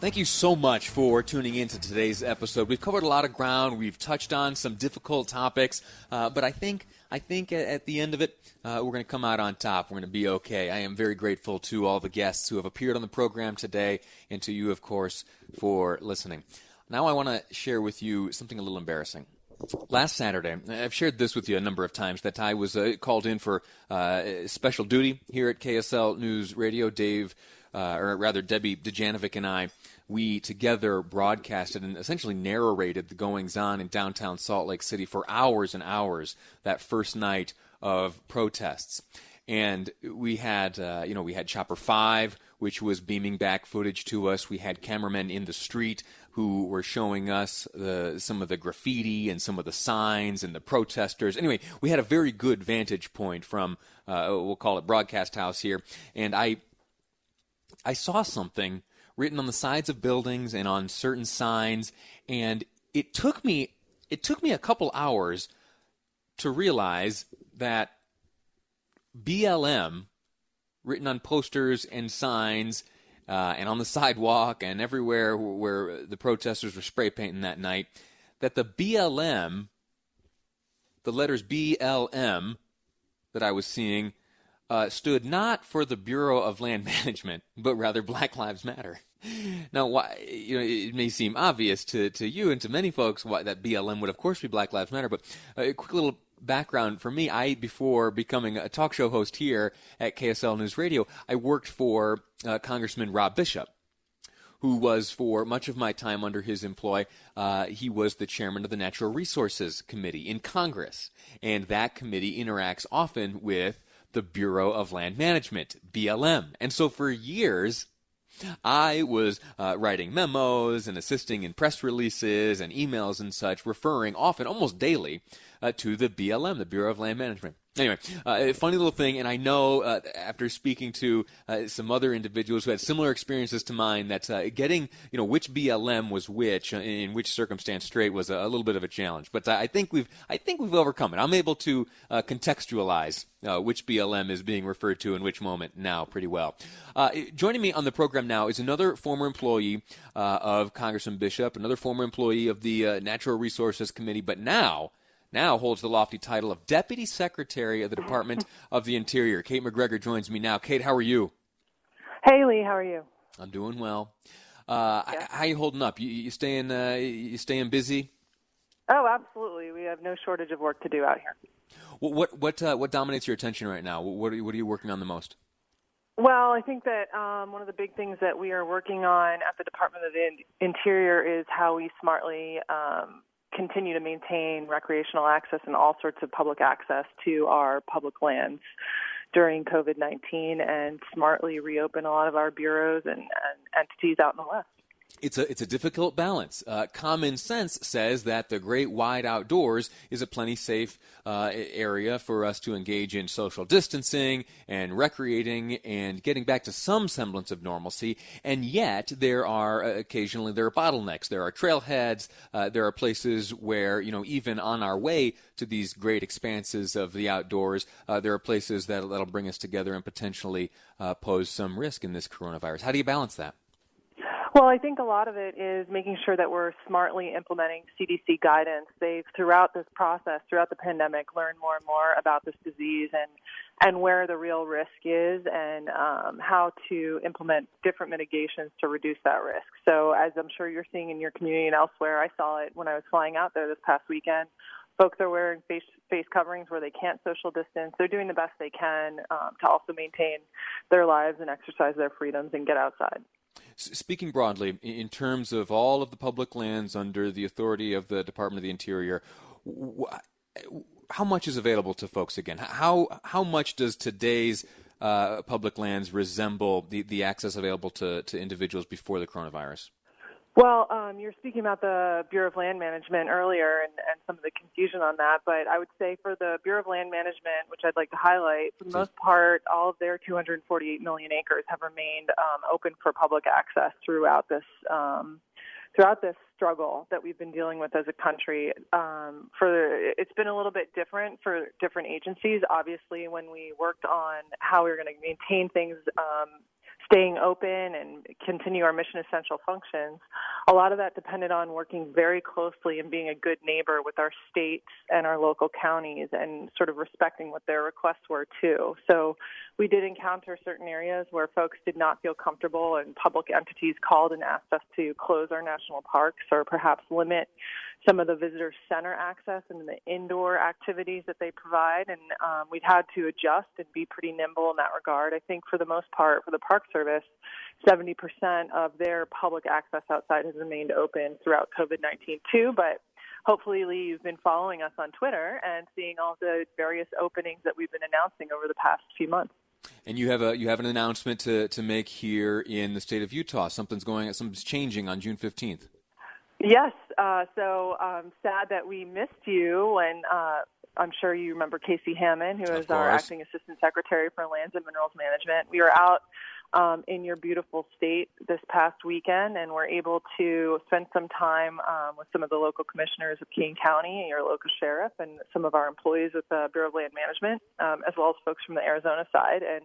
Thank you so much for tuning in to today's episode. We've covered a lot of ground. We've touched on some difficult topics, uh, but I think I think at, the end of it, uh, we're going to come out on top. We're going to be okay. I am very grateful to all the guests who have appeared on the program today, and to you, of course, for listening. Now, I want to share with you something a little embarrassing. Last Saturday, I've shared this with you a number of times that I was uh, called in for uh, special duty here at KSL News Radio. Dave, uh, or rather Debbie Dujanovic and I we together broadcasted and essentially narrated the goings on in downtown Salt Lake City for hours and hours that first night of protests. And we had, uh, you know, we had Chopper 5, which was beaming back footage to us. We had cameramen in the street who were showing us the, some of the graffiti and some of the signs and the protesters. Anyway, we had a very good vantage point from, uh, we'll call it Broadcast House here. And I, I saw something written on the sides of buildings and on certain signs. And it took me it took me a couple hours to realize that BLM, written on posters and signs, uh, and on the sidewalk and everywhere where the protesters were spray painting that night, that the BLM, the letters BLM that I was seeing, uh, stood not for the Bureau of Land Management, but rather Black Lives Matter. Now, why, you know, it may seem obvious to, to you and to many folks why that BLM would, of course, be Black Lives Matter, but a quick little background for me, I, before becoming a talk show host here at KSL News Radio, I worked for uh, Congressman Rob Bishop who was for much of my time under his employ, uh, he was the chairman of the Natural Resources Committee in Congress. And that committee interacts often with the Bureau of Land Management, BLM. And so for years, I was uh, writing memos and assisting in press releases and emails and such, referring often, almost daily, uh, to the BLM, the Bureau of Land Management. Anyway, uh, funny little thing, and I know uh, after speaking to uh, some other individuals who had similar experiences to mine that uh, getting you know which BLM was which uh, in which circumstance straight was a, a little bit of a challenge. But I think we've I think we've overcome it. I'm able to uh, contextualize which BLM is being referred to in which moment now pretty well. joining me on the program now is another former employee of Congressman Bishop, another former employee of the Natural Resources Committee, but now now holds the lofty title of Deputy Secretary of the Department of the Interior. Kate MacGregor joins me now. Kate, how are you? Hey, Lee, how are you? I'm doing well. Uh, yeah. How you holding up? You, you staying uh, you staying busy? Oh, absolutely. We have no shortage of work to do out here. What what what, uh, what dominates your attention right now? What are you, what are you working on the most? Well, I think that um, one of the big things that we are working on at the Department of the Interior is how we smartly um, continue to maintain recreational access and all sorts of public access to our public lands during COVID 19 and smartly reopen a lot of our bureaus and, and entities out in the West it's a it's a difficult balance. Uh, common sense says that the great wide outdoors is a plenty safe uh, area for us to engage in social distancing and recreating and getting back to some semblance of normalcy. And yet, there are uh, occasionally there are bottlenecks. There are trailheads. Uh, there are places where you know even on our way to these great expanses of the outdoors, uh, there are places that that'll bring us together and potentially uh, pose some risk in this coronavirus. How do you balance that? Well, I think a lot of it is making sure that we're smartly implementing CDC guidance. They've, throughout this process, throughout the pandemic, learned more and more about this disease and and where the real risk is, and um, how to implement different mitigations to reduce that risk. So, as I'm sure you're seeing in your community and elsewhere, I saw it when I was flying out there this past weekend. Folks are wearing face face coverings where they can't social distance. They're doing the best they can um, to also maintain their lives and exercise their freedoms and get outside. Speaking broadly, in terms of all of the public lands under the authority of the Department of the Interior, how much is available to folks again? How how much does today's uh, public lands resemble the, the access available to, to individuals before the coronavirus? Well, um, you're speaking about the Bureau of Land Management earlier and, and some of the confusion on that, but I would say for the Bureau of Land Management, which I'd like to highlight, for the most part, all of their 248 million acres have remained um, open for public access throughout this um, throughout this struggle that we've been dealing with as a country. Um, for it's been a little bit different for different agencies. Obviously, when we worked on how we were going to maintain things um, staying open and continue our mission essential functions, a lot of that depended on working very closely and being a good neighbor with our states and our local counties and sort of respecting what their requests were too. So we did encounter certain areas where folks did not feel comfortable and public entities called and asked us to close our national parks or perhaps limit some of the visitor center access and the indoor activities that they provide. And um, we've had to adjust and be pretty nimble in that regard. I think for the most part, for the Park Service, 70% of their public access outside has remained open throughout COVID 19 too. But hopefully, Lee, you've been following us on Twitter and seeing all the various openings that we've been announcing over the past few months. And you have a you have an announcement to, to make here in the state of Utah. Something's going something's changing on June fifteenth. Yes. Uh, so um, sad that we missed you, and uh, I'm sure you remember Casey Hammond, who is our acting assistant secretary for Lands and Minerals Management. We were out um, in your beautiful state this past weekend, and we're able to spend some time um, with some of the local commissioners of Kane County, your local sheriff, and some of our employees with the Bureau of Land Management, um, as well as folks from the Arizona side. And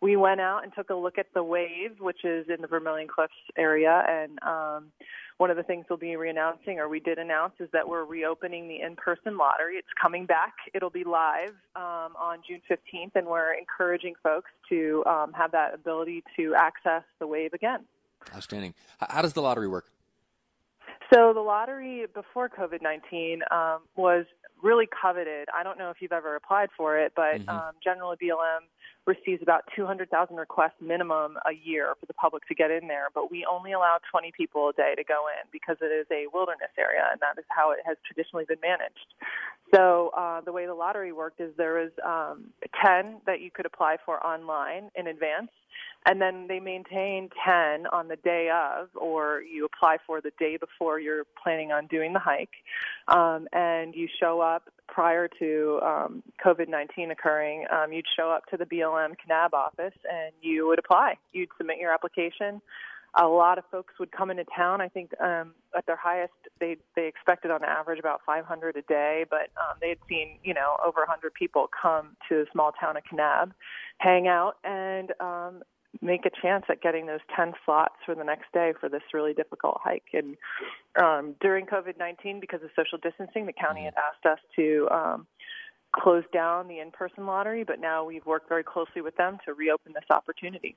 we went out and took a look at the wave, which is in the Vermilion Cliffs area, and um, one of the things we'll be reannouncing, or we did announce, is that we're reopening the in-person lottery. It's coming back. It'll be live um, on June 15th, and we're encouraging folks to um, have that ability to access the wave again. Outstanding. How does the lottery work? So the lottery before COVID 19 um, was really coveted. I don't know if you've ever applied for it, but mm-hmm. um, generally BLM receives about 200,000 requests minimum a year for the public to get in there, but we only allow 20 people a day to go in because it is a wilderness area, and that is how it has traditionally been managed. So uh, the way the lottery worked is there was um, 10 that you could apply for online in advance, and then they maintain 10 on the day of, or you apply for the day before you're planning on doing the hike, um, and you show up prior to um, COVID 19 occurring. Um, you'd show up to the BLM Kanab office and you would apply. You'd submit your application. A lot of folks would come into town. I think um, at their highest, they they expected on average about 500 a day, but um, they had seen you know over 100 people come to the small town of Kanab, hang out, and um, make a chance at getting those 10 slots for the next day for this really difficult hike. And um, during COVID 19, because of social distancing, the county had asked us to um, close down the in person lottery, but now we've worked very closely with them to reopen this opportunity.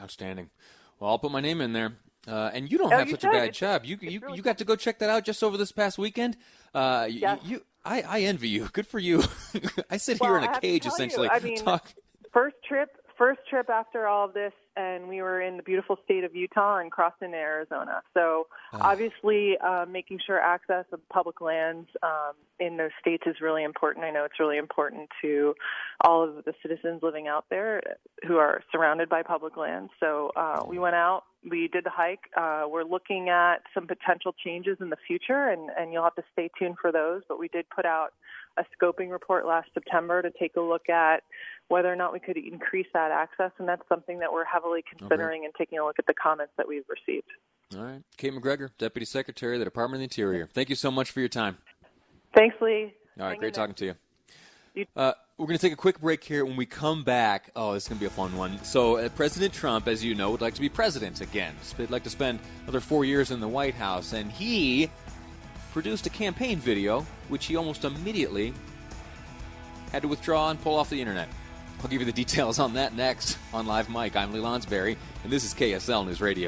Outstanding. Well, I'll put my name in there. Uh, and you don't oh, have you such should. a bad it's, job. You you you got to go check that out just over this past weekend. Uh, yes. you, you I, I envy you. Good for you. I sit well, here in a cage essentially. You, I mean, talk. first trip first trip after all of this, and we were in the beautiful state of Utah and crossed into Arizona. So uh. obviously, uh, making sure access of public lands um, in those states is really important. I know it's really important to all of the citizens living out there who are surrounded by public lands. So uh, we went out, we did the hike. Uh, we're looking at some potential changes in the future, and, and you'll have to stay tuned for those. But we did put out a scoping report last September to take a look at whether or not we could increase that access, and that's something that we're heavily considering okay. and taking a look at the comments that we've received. All right. Kate MacGregor, Deputy Secretary of the Department of the Interior. Thank you so much for your time. Thanks, Lee. All right, Hang great talking to you. Uh, we're going to take a quick break here. When we come back, oh, this is going to be a fun one. So, uh, President Trump, as you know, would like to be president again. He'd like to spend another four years in the White House, and he produced a campaign video, which he almost immediately had to withdraw and pull off the internet. I'll give you the details on that next on Live Mic. I'm Lee Lonsberry, and this is KSL News Radio.